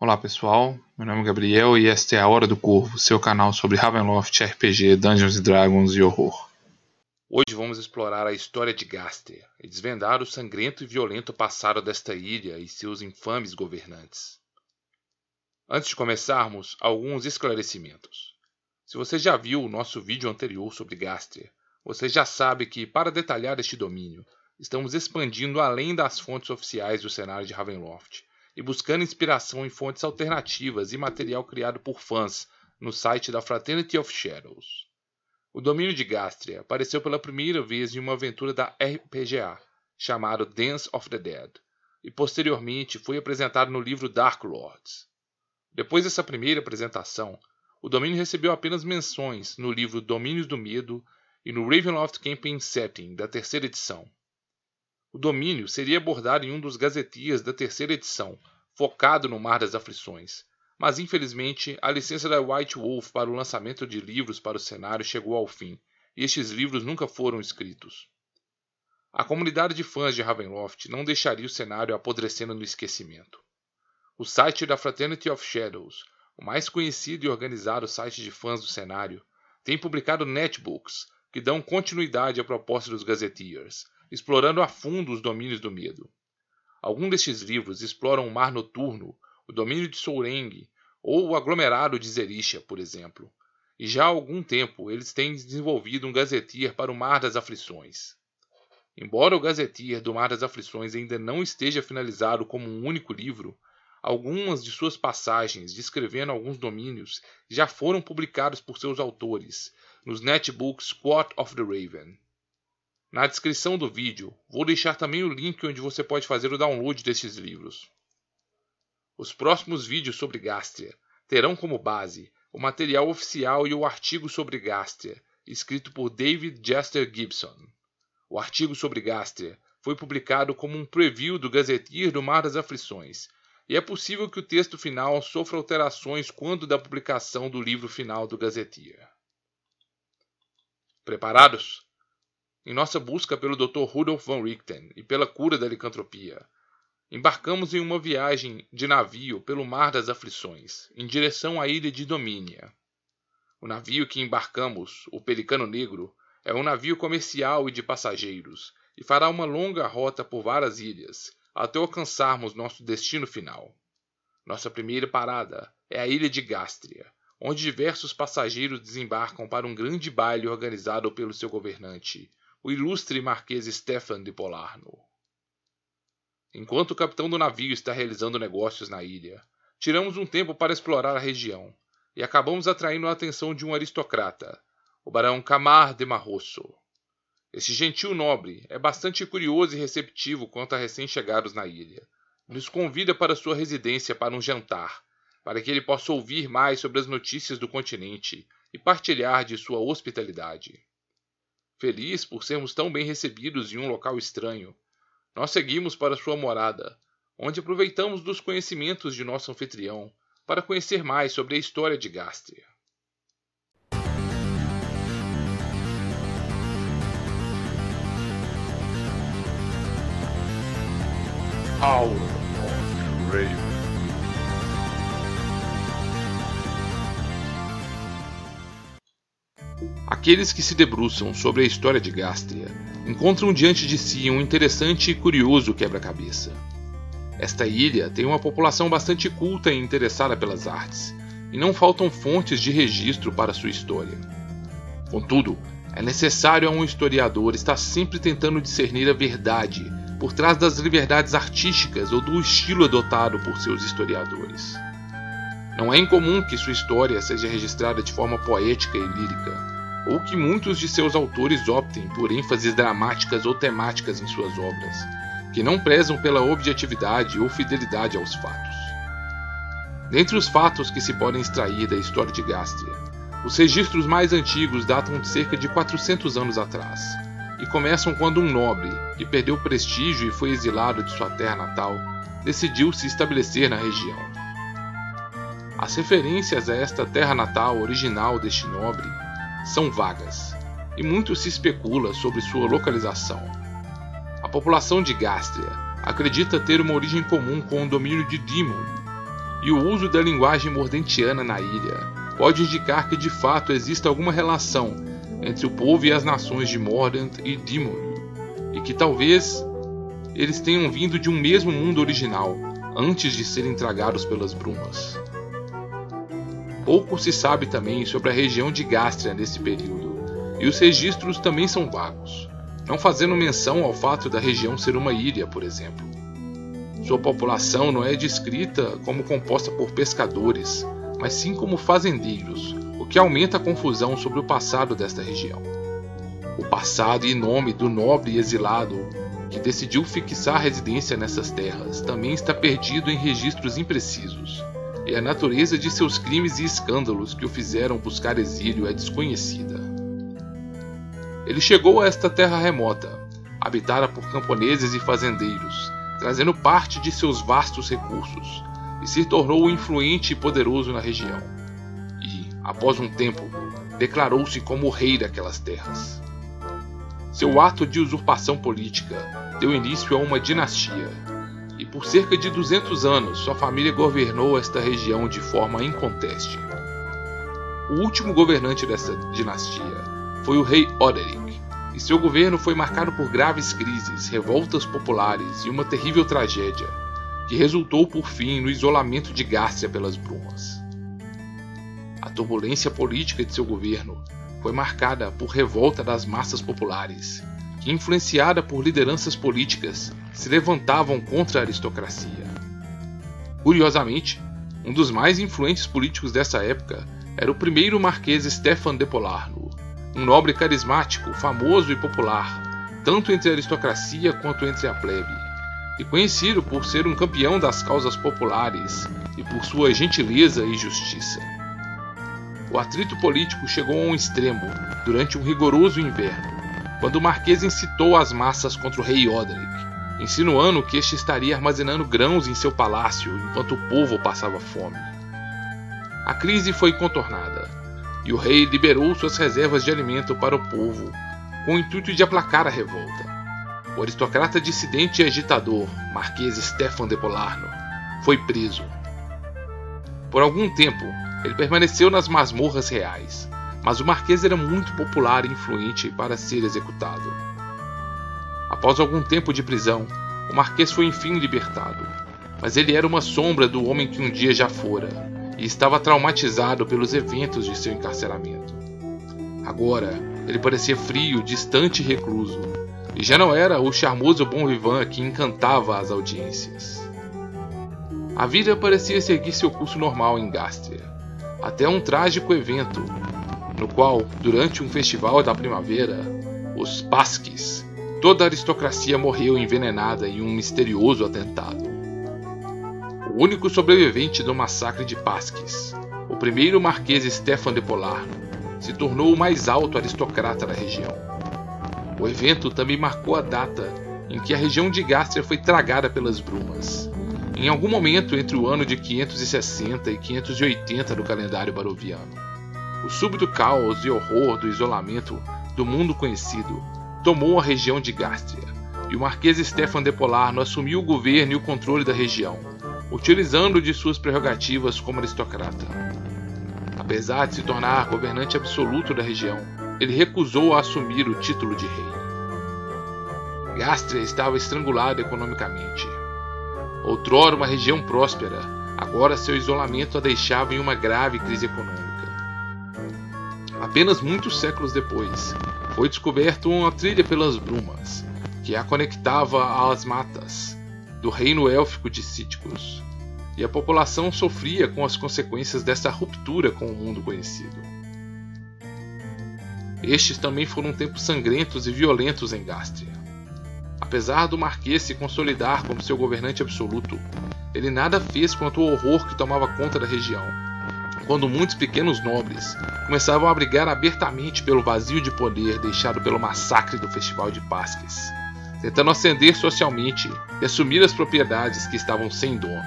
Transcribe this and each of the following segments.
Olá pessoal, meu nome é Gabriel e esta é a Hora do Corvo, seu canal sobre Ravenloft, RPG, Dungeons Dragons e horror. Hoje vamos explorar a história de Gastria e desvendar o sangrento e violento passado desta ilha e seus infames governantes. Antes de começarmos, alguns esclarecimentos. Se você já viu o nosso vídeo anterior sobre Gastria, você já sabe que, para detalhar este domínio, estamos expandindo além das fontes oficiais do cenário de Ravenloft e buscando inspiração em fontes alternativas e material criado por fãs no site da Fraternity of Shadows. O domínio de Gastria apareceu pela primeira vez em uma aventura da RPGA, chamado Dance of the Dead, e posteriormente foi apresentado no livro Dark Lords. Depois dessa primeira apresentação, o domínio recebeu apenas menções no livro Domínios do Medo e no Ravenloft Campaign Setting da terceira edição. O domínio seria abordado em um dos gazetias da terceira edição, focado no Mar das Aflições, mas infelizmente a licença da White Wolf para o lançamento de livros para o cenário chegou ao fim, e estes livros nunca foram escritos. A comunidade de fãs de Ravenloft não deixaria o cenário apodrecendo no esquecimento. O site da Fraternity of Shadows, o mais conhecido e organizado site de fãs do cenário, tem publicado netbooks que dão continuidade à proposta dos Gazetteers, explorando a fundo os domínios do medo. Alguns destes livros exploram o mar noturno, o domínio de Soureng ou o aglomerado de Zerisha, por exemplo. E já há algum tempo eles têm desenvolvido um gazetier para o Mar das Aflições. Embora o gazetier do Mar das Aflições ainda não esteja finalizado como um único livro, algumas de suas passagens descrevendo alguns domínios já foram publicados por seus autores nos netbooks Quote of the Raven. Na descrição do vídeo, vou deixar também o link onde você pode fazer o download destes livros. Os próximos vídeos sobre Gastria terão como base o material oficial e o artigo sobre Gastria, escrito por David Jester Gibson. O artigo sobre Gastria foi publicado como um preview do Gazeteer do Mar das Aflições, e é possível que o texto final sofra alterações quando da publicação do livro final do Gazeteer. Preparados? Em nossa busca pelo Dr. Rudolf von Richten e pela cura da licantropia. Embarcamos em uma viagem de navio pelo Mar das Aflições, em direção à ilha de Domínia. O navio que embarcamos, o Pelicano Negro, é um navio comercial e de passageiros, e fará uma longa rota por várias ilhas, até alcançarmos nosso destino final. Nossa primeira parada é a ilha de Gástria, onde diversos passageiros desembarcam para um grande baile organizado pelo seu governante, o ilustre Marquês Stefan de Polarno. Enquanto o capitão do navio está realizando negócios na ilha, tiramos um tempo para explorar a região e acabamos atraindo a atenção de um aristocrata, o barão Camar de Marrosso. Este gentil nobre é bastante curioso e receptivo quanto a recém-chegados na ilha. Nos convida para sua residência para um jantar, para que ele possa ouvir mais sobre as notícias do continente e partilhar de sua hospitalidade. Feliz por sermos tão bem recebidos em um local estranho, nós seguimos para sua morada, onde aproveitamos dos conhecimentos de nosso anfitrião para conhecer mais sobre a história de Gastria. Hour Aqueles que se debruçam sobre a história de Gastria encontram diante de si um interessante e curioso quebra-cabeça. Esta ilha tem uma população bastante culta e interessada pelas artes, e não faltam fontes de registro para sua história. Contudo, é necessário a um historiador estar sempre tentando discernir a verdade por trás das liberdades artísticas ou do estilo adotado por seus historiadores. Não é incomum que sua história seja registrada de forma poética e lírica, ou que muitos de seus autores optem por ênfases dramáticas ou temáticas em suas obras, que não prezam pela objetividade ou fidelidade aos fatos. Dentre os fatos que se podem extrair da história de Gastria, os registros mais antigos datam de cerca de 400 anos atrás, e começam quando um nobre, que perdeu prestígio e foi exilado de sua terra natal, decidiu se estabelecer na região. As referências a esta terra natal original deste nobre são vagas, e muito se especula sobre sua localização. A população de Gastria acredita ter uma origem comum com o domínio de Demon, e o uso da linguagem mordentiana na ilha pode indicar que de fato existe alguma relação entre o povo e as nações de Mordant e Dimonu, e que talvez eles tenham vindo de um mesmo mundo original, antes de serem tragados pelas brumas. Pouco se sabe também sobre a região de Gastria nesse período, e os registros também são vagos, não fazendo menção ao fato da região ser uma ilha, por exemplo. Sua população não é descrita como composta por pescadores, mas sim como fazendeiros, o que aumenta a confusão sobre o passado desta região. O passado e nome do nobre exilado que decidiu fixar residência nessas terras também está perdido em registros imprecisos, e a natureza de seus crimes e escândalos que o fizeram buscar exílio é desconhecida. Ele chegou a esta terra remota, habitada por camponeses e fazendeiros, trazendo parte de seus vastos recursos, e se tornou influente e poderoso na região. E, após um tempo, declarou-se como rei daquelas terras. Seu ato de usurpação política deu início a uma dinastia, por cerca de 200 anos sua família governou esta região de forma inconteste. O último governante dessa dinastia foi o rei Oderic, e seu governo foi marcado por graves crises, revoltas populares e uma terrível tragédia, que resultou por fim no isolamento de Gárcia pelas brumas. A turbulência política de seu governo foi marcada por revolta das massas populares, que, influenciada por lideranças políticas, se levantavam contra a aristocracia. Curiosamente, um dos mais influentes políticos dessa época era o primeiro marquês Stefan de Polarno, um nobre carismático, famoso e popular, tanto entre a aristocracia quanto entre a plebe, e conhecido por ser um campeão das causas populares e por sua gentileza e justiça. O atrito político chegou a um extremo durante um rigoroso inverno, quando o marquês incitou as massas contra o rei Odric, insinuando que este estaria armazenando grãos em seu palácio enquanto o povo passava fome. A crise foi contornada, e o rei liberou suas reservas de alimento para o povo, com o intuito de aplacar a revolta. O aristocrata dissidente e agitador, Marquês Stefan de Polarno, foi preso. Por algum tempo, ele permaneceu nas masmorras reais, mas o Marquês era muito popular e influente para ser executado. Após algum tempo de prisão, o Marquês foi enfim libertado, mas ele era uma sombra do homem que um dia já fora e estava traumatizado pelos eventos de seu encarceramento. Agora, ele parecia frio, distante e recluso, e já não era o charmoso bom vivant que encantava as audiências. A vida parecia seguir seu curso normal em Gastria, até um trágico evento, no qual, durante um festival da primavera, os Pasques, toda a aristocracia morreu envenenada em um misterioso atentado. O único sobrevivente do massacre de Pasques, o primeiro marquês Stefan de Polarno, se tornou o mais alto aristocrata da região. O evento também marcou a data em que a região de Gastria foi tragada pelas brumas, em algum momento entre o ano de 560 e 580 do calendário baroviano. O súbito caos e horror do isolamento do mundo conhecido tomou a região de Gastria, e o Marquês Stefan de Polarno assumiu o governo e o controle da região, utilizando de suas prerrogativas como aristocrata. Apesar de se tornar governante absoluto da região, ele recusou a assumir o título de rei. Gastria estava estrangulada economicamente, Outrora uma região próspera, agora seu isolamento a deixava em uma grave crise econômica. Apenas muitos séculos depois, foi descoberta uma trilha pelas brumas, que a conectava às matas do reino élfico de Cíticos, e a população sofria com as consequências dessa ruptura com o mundo conhecido. Estes também foram tempos sangrentos e violentos em Gastria. Apesar do Marquês se consolidar como seu governante absoluto, ele nada fez quanto ao horror que tomava conta da região, quando muitos pequenos nobres começavam a brigar abertamente pelo vazio de poder deixado pelo massacre do Festival de Pasques, tentando ascender socialmente e assumir as propriedades que estavam sem dono.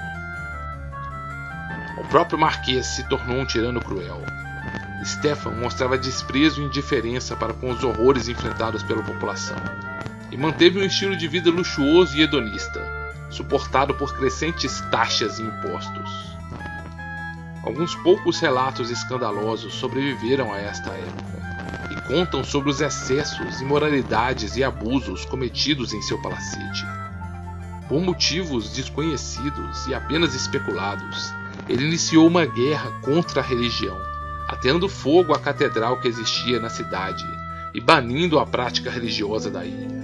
O próprio Marquês se tornou um tirano cruel. Stefan mostrava desprezo e indiferença para com os horrores enfrentados pela população e manteve um estilo de vida luxuoso e hedonista, suportado por crescentes taxas e impostos. Alguns poucos relatos escandalosos sobreviveram a esta época e contam sobre os excessos, imoralidades e abusos cometidos em seu palacete. Por motivos desconhecidos e apenas especulados, ele iniciou uma guerra contra a religião, ateando fogo à catedral que existia na cidade e banindo a prática religiosa da ilha.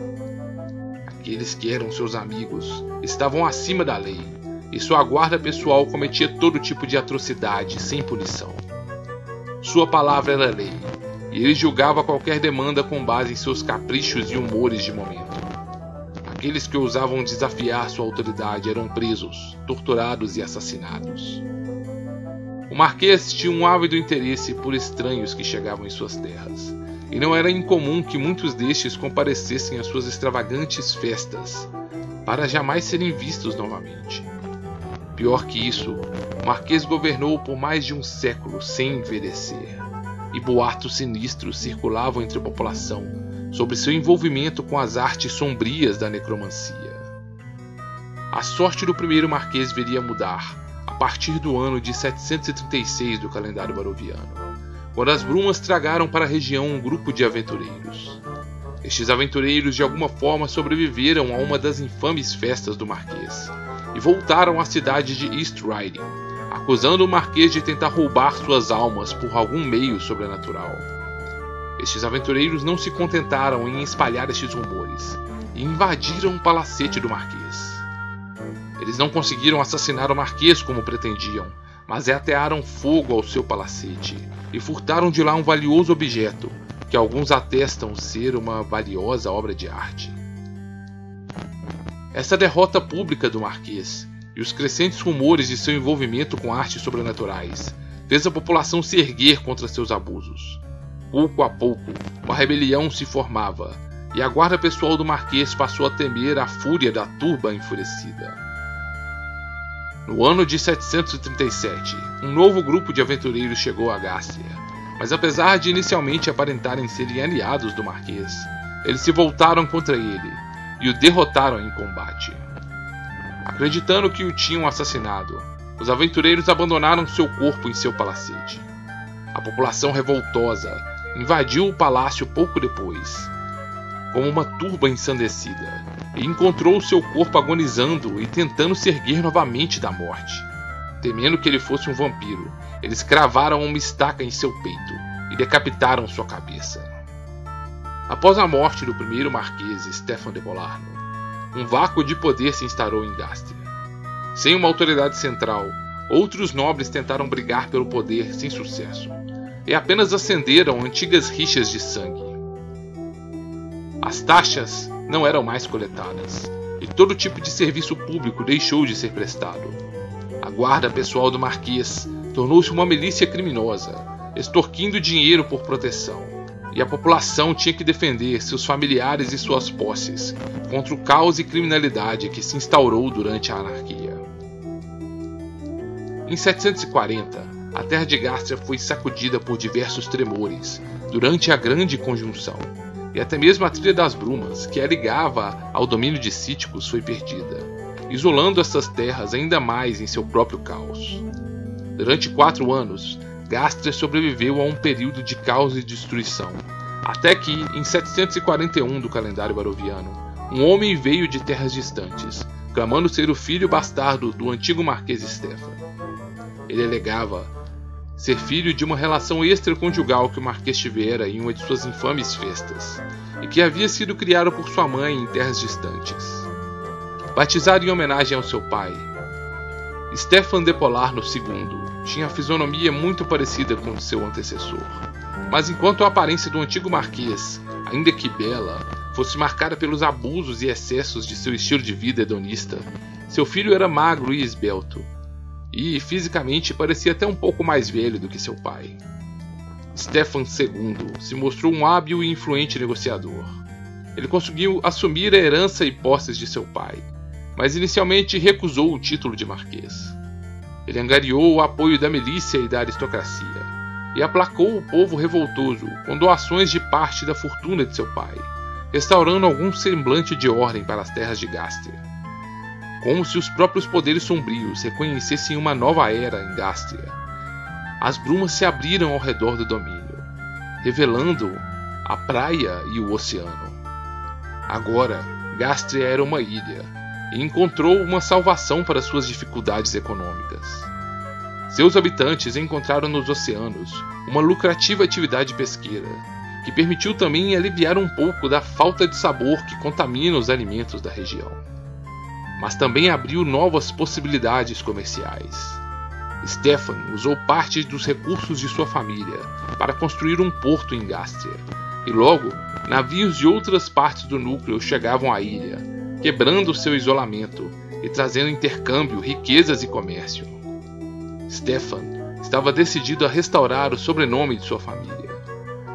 Aqueles que eram seus amigos estavam acima da lei, e sua guarda pessoal cometia todo tipo de atrocidade sem punição. Sua palavra era lei, e ele julgava qualquer demanda com base em seus caprichos e humores de momento. Aqueles que ousavam desafiar sua autoridade eram presos, torturados e assassinados. O Marquês tinha um ávido interesse por estranhos que chegavam em suas terras, e não era incomum que muitos destes comparecessem às suas extravagantes festas, para jamais serem vistos novamente. Pior que isso, o Marquês governou por mais de um século sem envelhecer, e boatos sinistros circulavam entre a população sobre seu envolvimento com as artes sombrias da necromancia. A sorte do primeiro Marquês viria a mudar a partir do ano de 736 do calendário baroviano quando as brumas tragaram para a região um grupo de aventureiros. Estes aventureiros de alguma forma sobreviveram a uma das infames festas do Marquês e voltaram à cidade de East Riding, acusando o Marquês de tentar roubar suas almas por algum meio sobrenatural. Estes aventureiros não se contentaram em espalhar estes rumores e invadiram o palacete do Marquês. Eles não conseguiram assassinar o Marquês como pretendiam, mas atearam fogo ao seu palacete e furtaram de lá um valioso objeto, que alguns atestam ser uma valiosa obra de arte. Essa derrota pública do Marquês e os crescentes rumores de seu envolvimento com artes sobrenaturais fez a população se erguer contra seus abusos. Pouco a pouco, uma rebelião se formava e a guarda pessoal do Marquês passou a temer a fúria da turba enfurecida. No ano de 737, um novo grupo de aventureiros chegou a Gástria, mas apesar de inicialmente aparentarem serem aliados do Marquês, eles se voltaram contra ele e o derrotaram em combate. Acreditando que o tinham assassinado, os aventureiros abandonaram seu corpo em seu palacete. A população revoltosa invadiu o palácio pouco depois, como uma turba ensandecida, e encontrou seu corpo agonizando e tentando se erguer novamente da morte. Temendo que ele fosse um vampiro, eles cravaram uma estaca em seu peito e decapitaram sua cabeça. Após a morte do primeiro marquês Stefan de Bolarno, um vácuo de poder se instaurou em Gastria. Sem uma autoridade central, outros nobres tentaram brigar pelo poder sem sucesso, e apenas acenderam antigas rixas de sangue. As taxas não eram mais coletadas, e todo tipo de serviço público deixou de ser prestado. A guarda pessoal do Marquês tornou-se uma milícia criminosa, extorquindo dinheiro por proteção, e a população tinha que defender seus familiares e suas posses contra o caos e criminalidade que se instaurou durante a anarquia. Em 740, a terra de Gástria foi sacudida por diversos tremores durante a Grande Conjunção e até mesmo a Trilha das Brumas, que a ligava ao domínio de Cíticos, foi perdida, isolando essas terras ainda mais em seu próprio caos. Durante quatro anos, Gastria sobreviveu a um período de caos e destruição, até que, em 741 do calendário baroviano, um homem veio de terras distantes, clamando ser o filho bastardo do antigo Marquês Stefan. Ele alegava ser filho de uma relação extraconjugal que o Marquês tivera em uma de suas infames festas, e que havia sido criado por sua mãe em terras distantes. Batizado em homenagem ao seu pai, Stefan de Polarno II tinha a fisionomia muito parecida com o seu antecessor, mas enquanto a aparência do antigo marquês, ainda que bela, fosse marcada pelos abusos e excessos de seu estilo de vida hedonista, seu filho era magro e esbelto, e fisicamente parecia até um pouco mais velho do que seu pai. Stefan II se mostrou um hábil e influente negociador. Ele conseguiu assumir a herança e posses de seu pai, mas inicialmente recusou o título de marquês. Ele angariou o apoio da milícia e da aristocracia, e aplacou o povo revoltoso com doações de parte da fortuna de seu pai, restaurando algum semblante de ordem para as terras de Gastria como se os próprios poderes sombrios reconhecessem uma nova era em Gastria as brumas se abriram ao redor do domínio, revelando a praia e o oceano. Agora, Gastria era uma ilha e encontrou uma salvação para suas dificuldades econômicas. Seus habitantes encontraram nos oceanos uma lucrativa atividade pesqueira, que permitiu também aliviar um pouco da falta de sabor que contamina os alimentos da região. Mas também abriu novas possibilidades comerciais. Stefan usou parte dos recursos de sua família para construir um porto em Gastria, e logo navios de outras partes do núcleo chegavam à ilha, quebrando seu isolamento e trazendo intercâmbio, riquezas e comércio. Stefan estava decidido a restaurar o sobrenome de sua família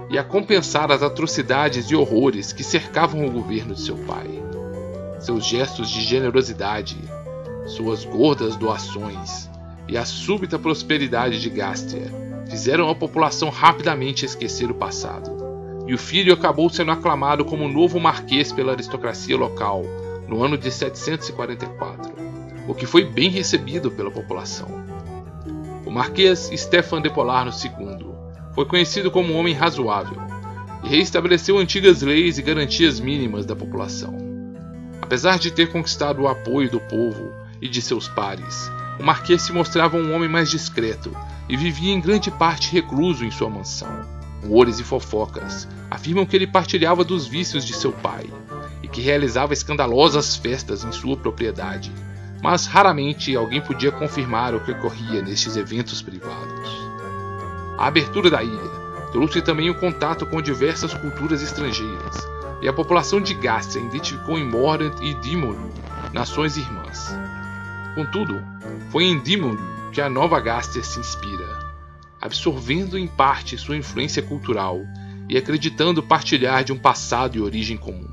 e a compensar as atrocidades e horrores que cercavam o governo de seu pai. Seus gestos de generosidade, suas gordas doações e a súbita prosperidade de Gastria fizeram a população rapidamente esquecer o passado. E o filho acabou sendo aclamado como novo marquês pela aristocracia local no ano de 744, o que foi bem recebido pela população. O marquês Stefan de Polarno II foi conhecido como um homem razoável e reestabeleceu antigas leis e garantias mínimas da população. Apesar de ter conquistado o apoio do povo e de seus pares, o Marquês se mostrava um homem mais discreto e vivia em grande parte recluso em sua mansão. Rumores e fofocas afirmam que ele partilhava dos vícios de seu pai que realizava escandalosas festas em sua propriedade, mas raramente alguém podia confirmar o que ocorria nestes eventos privados. A abertura da ilha trouxe também o contato com diversas culturas estrangeiras, e a população de Gástia identificou em Mordant e Dimonu nações irmãs. Contudo, foi em Dimon que a nova Gaster se inspira, absorvendo em parte sua influência cultural e acreditando partilhar de um passado e origem comum.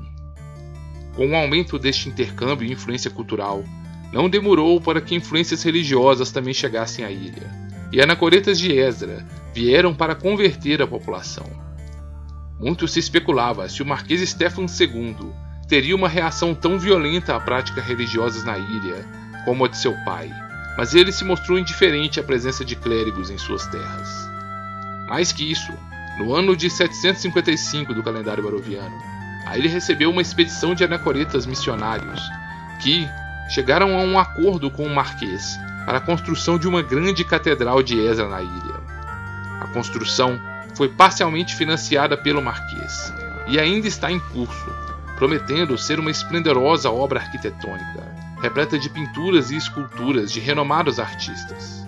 Com o aumento deste intercâmbio e influência cultural, não demorou para que influências religiosas também chegassem à ilha, e anacoretas de Esdra vieram para converter a população. Muito se especulava se o Marquês Stefan II teria uma reação tão violenta a práticas religiosas na ilha como a de seu pai, mas ele se mostrou indiferente à presença de clérigos em suas terras. Mais que isso, no ano de 755 do calendário baroviano, a ele recebeu uma expedição de anacoretas missionários que chegaram a um acordo com o marquês para a construção de uma grande catedral de Ezra na ilha. A construção foi parcialmente financiada pelo marquês e ainda está em curso, prometendo ser uma esplendorosa obra arquitetônica repleta de pinturas e esculturas de renomados artistas.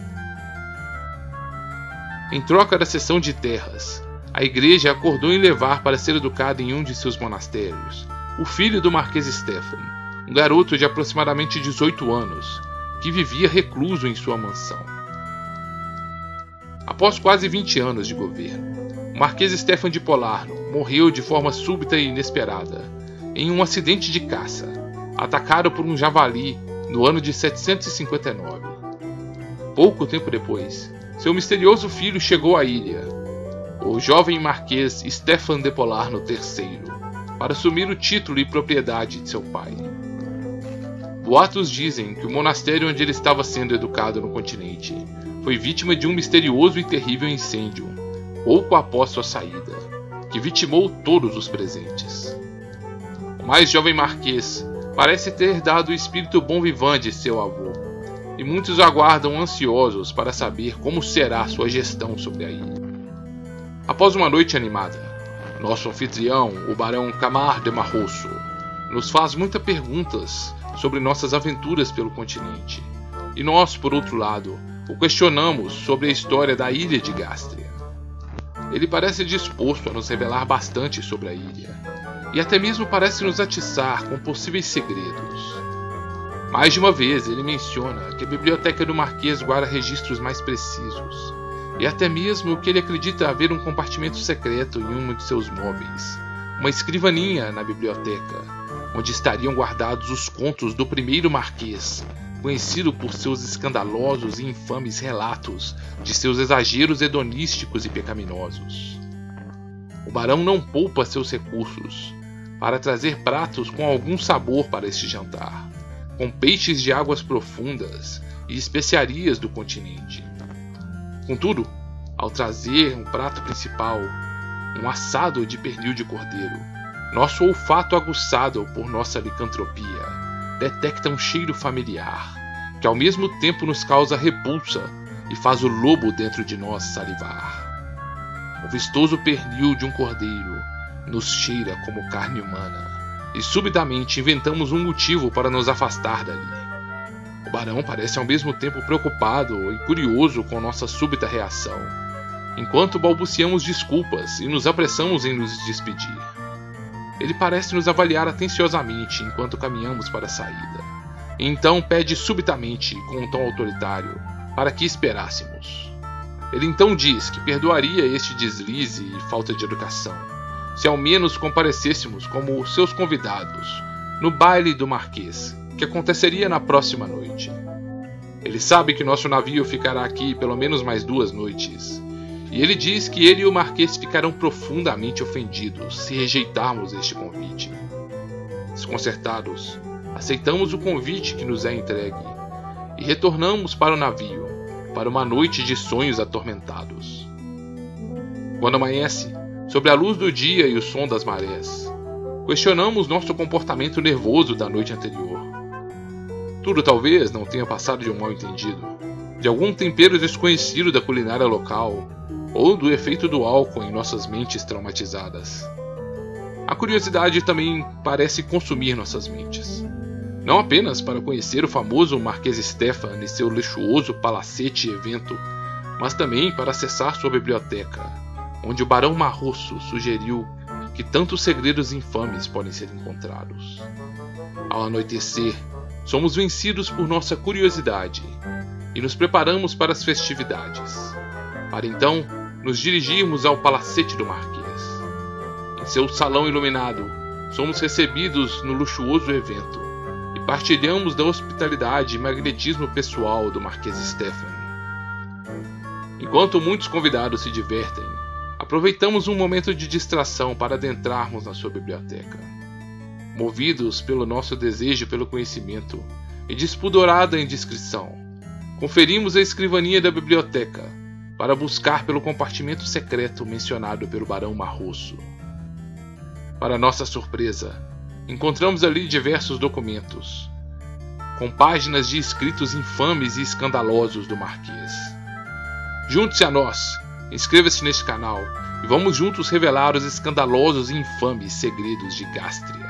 Em troca da cessão de terras, a igreja acordou em levar para ser educado em um de seus monastérios o filho do Marquês Stefan, um garoto de aproximadamente 18 anos, que vivia recluso em sua mansão. Após quase 20 anos de governo, o Marquês Stefan de Polarno morreu de forma súbita e inesperada, em um acidente de caça, atacado por um javali no ano de 759. Pouco tempo depois, seu misterioso filho chegou à ilha, o jovem marquês Stefan de Polarno III, para assumir o título e propriedade de seu pai. Boatos dizem que o monastério onde ele estava sendo educado no continente foi vítima de um misterioso e terrível incêndio, pouco após sua saída, que vitimou todos os presentes. O mais jovem marquês Parece ter dado o espírito bom vivante de seu avô, e muitos aguardam ansiosos para saber como será sua gestão sobre a ilha. Após uma noite animada, nosso anfitrião, o Barão Camar de Marrosso, nos faz muitas perguntas sobre nossas aventuras pelo continente, e nós, por outro lado, o questionamos sobre a história da ilha de Gastria. Ele parece disposto a nos revelar bastante sobre a ilha, e até mesmo parece nos atiçar com possíveis segredos. Mais de uma vez ele menciona que a biblioteca do Marquês guarda registros mais precisos, e até mesmo que ele acredita haver um compartimento secreto em um de seus móveis, uma escrivaninha na biblioteca, onde estariam guardados os contos do primeiro Marquês, conhecido por seus escandalosos e infames relatos de seus exageros hedonísticos e pecaminosos. O barão não poupa seus recursos, para trazer pratos com algum sabor para este jantar, com peixes de águas profundas e especiarias do continente. Contudo, ao trazer um prato principal, um assado de pernil de cordeiro. Nosso olfato aguçado por nossa licantropia detecta um cheiro familiar, que ao mesmo tempo nos causa repulsa e faz o lobo dentro de nós salivar. O vistoso pernil de um cordeiro nos cheira como carne humana, e subitamente inventamos um motivo para nos afastar dali. Barão parece ao mesmo tempo preocupado e curioso com nossa súbita reação, enquanto balbuciamos desculpas e nos apressamos em nos despedir. Ele parece nos avaliar atenciosamente enquanto caminhamos para a saída. Então pede subitamente, com um tom autoritário, para que esperássemos. Ele então diz que perdoaria este deslize e falta de educação, se ao menos comparecêssemos como seus convidados no baile do Marquês, que aconteceria na próxima noite. Ele sabe que nosso navio ficará aqui pelo menos mais duas noites, e ele diz que ele e o Marquês ficarão profundamente ofendidos se rejeitarmos este convite. Desconcertados, aceitamos o convite que nos é entregue e retornamos para o navio para uma noite de sonhos atormentados. Quando amanhece, sob a luz do dia e o som das marés, questionamos nosso comportamento nervoso da noite anterior. Tudo talvez não tenha passado de um mal-entendido, de algum tempero desconhecido da culinária local ou do efeito do álcool em nossas mentes traumatizadas. A curiosidade também parece consumir nossas mentes. Não apenas para conhecer o famoso Marquês Stefan e seu luxuoso palacete evento, mas também para acessar sua biblioteca, onde o Barão Marrosso sugeriu que tantos segredos infames podem ser encontrados. Ao anoitecer, somos vencidos por nossa curiosidade e nos preparamos para as festividades, para então nos dirigirmos ao palacete do Marquês. Em seu salão iluminado, somos recebidos no luxuoso evento e partilhamos da hospitalidade e magnetismo pessoal do Marquês Stefan. Enquanto muitos convidados se divertem, aproveitamos um momento de distração para adentrarmos na sua biblioteca. Movidos pelo nosso desejo pelo conhecimento e despudorada indiscrição, conferimos a escrivaninha da biblioteca para buscar pelo compartimento secreto mencionado pelo Barão Marrosso. Para nossa surpresa, encontramos ali diversos documentos, com páginas de escritos infames e escandalosos do Marquês. Junte-se a nós, inscreva-se neste canal e vamos juntos revelar os escandalosos e infames segredos de Gastria.